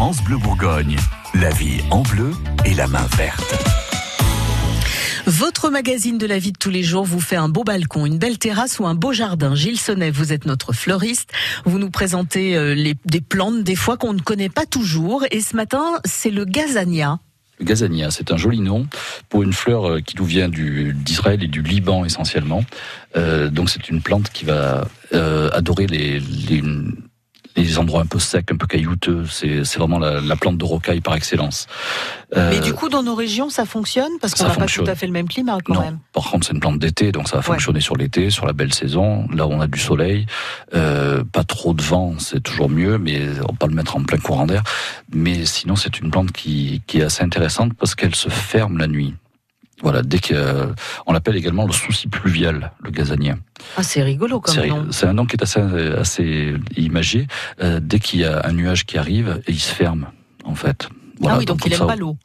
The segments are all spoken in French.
France Bleu Bourgogne, la vie en bleu et la main verte. Votre magazine de la vie de tous les jours vous fait un beau balcon, une belle terrasse ou un beau jardin. Gilles Sonnet, vous êtes notre fleuriste. Vous nous présentez euh, les, des plantes des fois qu'on ne connaît pas toujours. Et ce matin, c'est le gazania. Le gazania, c'est un joli nom pour une fleur euh, qui nous vient d'Israël et du Liban essentiellement. Euh, donc c'est une plante qui va euh, adorer les, les, les endroits un peu secs, un peu caillouteux. C'est, c'est vraiment la, la, plante de rocaille par excellence. Euh, Mais du coup, dans nos régions, ça fonctionne parce qu'on n'a pas tout à fait le même climat quand non. même. Par contre, c'est une plante d'été, donc ça va fonctionner ouais. sur l'été, sur la belle saison, là où on a du soleil, euh, pas trop de vent, c'est toujours mieux, mais on va pas le mettre en plein courant d'air. Mais sinon, c'est une plante qui, qui est assez intéressante parce qu'elle se ferme la nuit. Voilà, dès que euh, on l'appelle également le souci pluvial, le gazanien. Ah, c'est rigolo comme c'est, nom. C'est un nom qui est assez assez imagé. Euh, dès qu'il y a un nuage qui arrive, et il se ferme en fait. Voilà, ah oui, donc, donc il aime pas l'eau.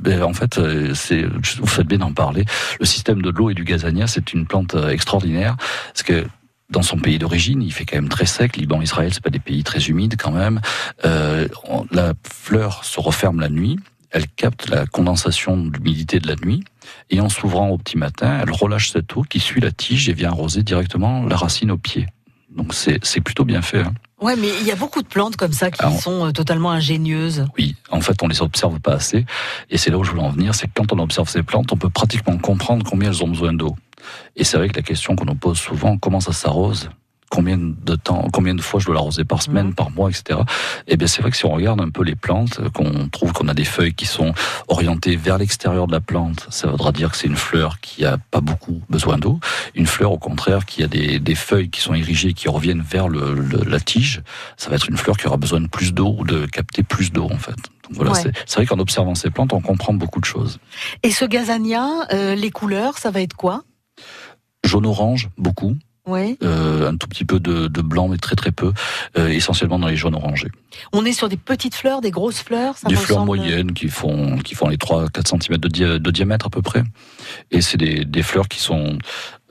Ben, en fait, euh, c'est, vous faites bien d'en parler. Le système de l'eau et du gazania, c'est une plante extraordinaire parce que dans son pays d'origine, il fait quand même très sec. Liban, Israël, c'est pas des pays très humides quand même. Euh, la fleur se referme la nuit elle capte la condensation d'humidité de la nuit et en s'ouvrant au petit matin, elle relâche cette eau qui suit la tige et vient arroser directement la racine au pied. Donc c'est plutôt bien fait. Hein. Ouais, mais il y a beaucoup de plantes comme ça qui Alors, sont totalement ingénieuses. Oui, en fait, on les observe pas assez. Et c'est là où je voulais en venir, c'est que quand on observe ces plantes, on peut pratiquement comprendre combien elles ont besoin d'eau. Et c'est vrai que la question qu'on nous pose souvent, comment ça s'arrose? Combien de temps, combien de fois je dois l'arroser par semaine, mmh. par mois, etc. Eh bien, c'est vrai que si on regarde un peu les plantes, qu'on trouve qu'on a des feuilles qui sont orientées vers l'extérieur de la plante, ça voudra dire que c'est une fleur qui a pas beaucoup besoin d'eau. Une fleur, au contraire, qui a des, des feuilles qui sont érigées, qui reviennent vers le, le, la tige, ça va être une fleur qui aura besoin de plus d'eau ou de capter plus d'eau, en fait. Donc voilà, ouais. c'est vrai qu'en observant ces plantes, on comprend beaucoup de choses. Et ce gazania, euh, les couleurs, ça va être quoi? Jaune-orange, beaucoup. Oui. Euh, un tout petit peu de, de, blanc, mais très très peu, euh, essentiellement dans les jaunes orangés. On est sur des petites fleurs, des grosses fleurs ça Des fleurs moyennes qui font, qui font les 3-4 cm de, di de, diamètre à peu près. Et c'est des, des, fleurs qui sont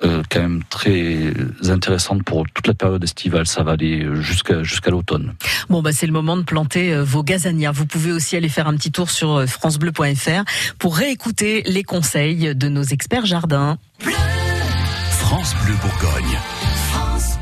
euh, quand même très intéressantes pour toute la période estivale. Ça va aller jusqu'à jusqu'à l'automne. Bon, bah, c'est le moment de planter vos gazanias. Vous pouvez aussi aller faire un petit tour sur francebleu.fr pour réécouter les conseils de nos experts jardins. France Bleu Bourgogne. France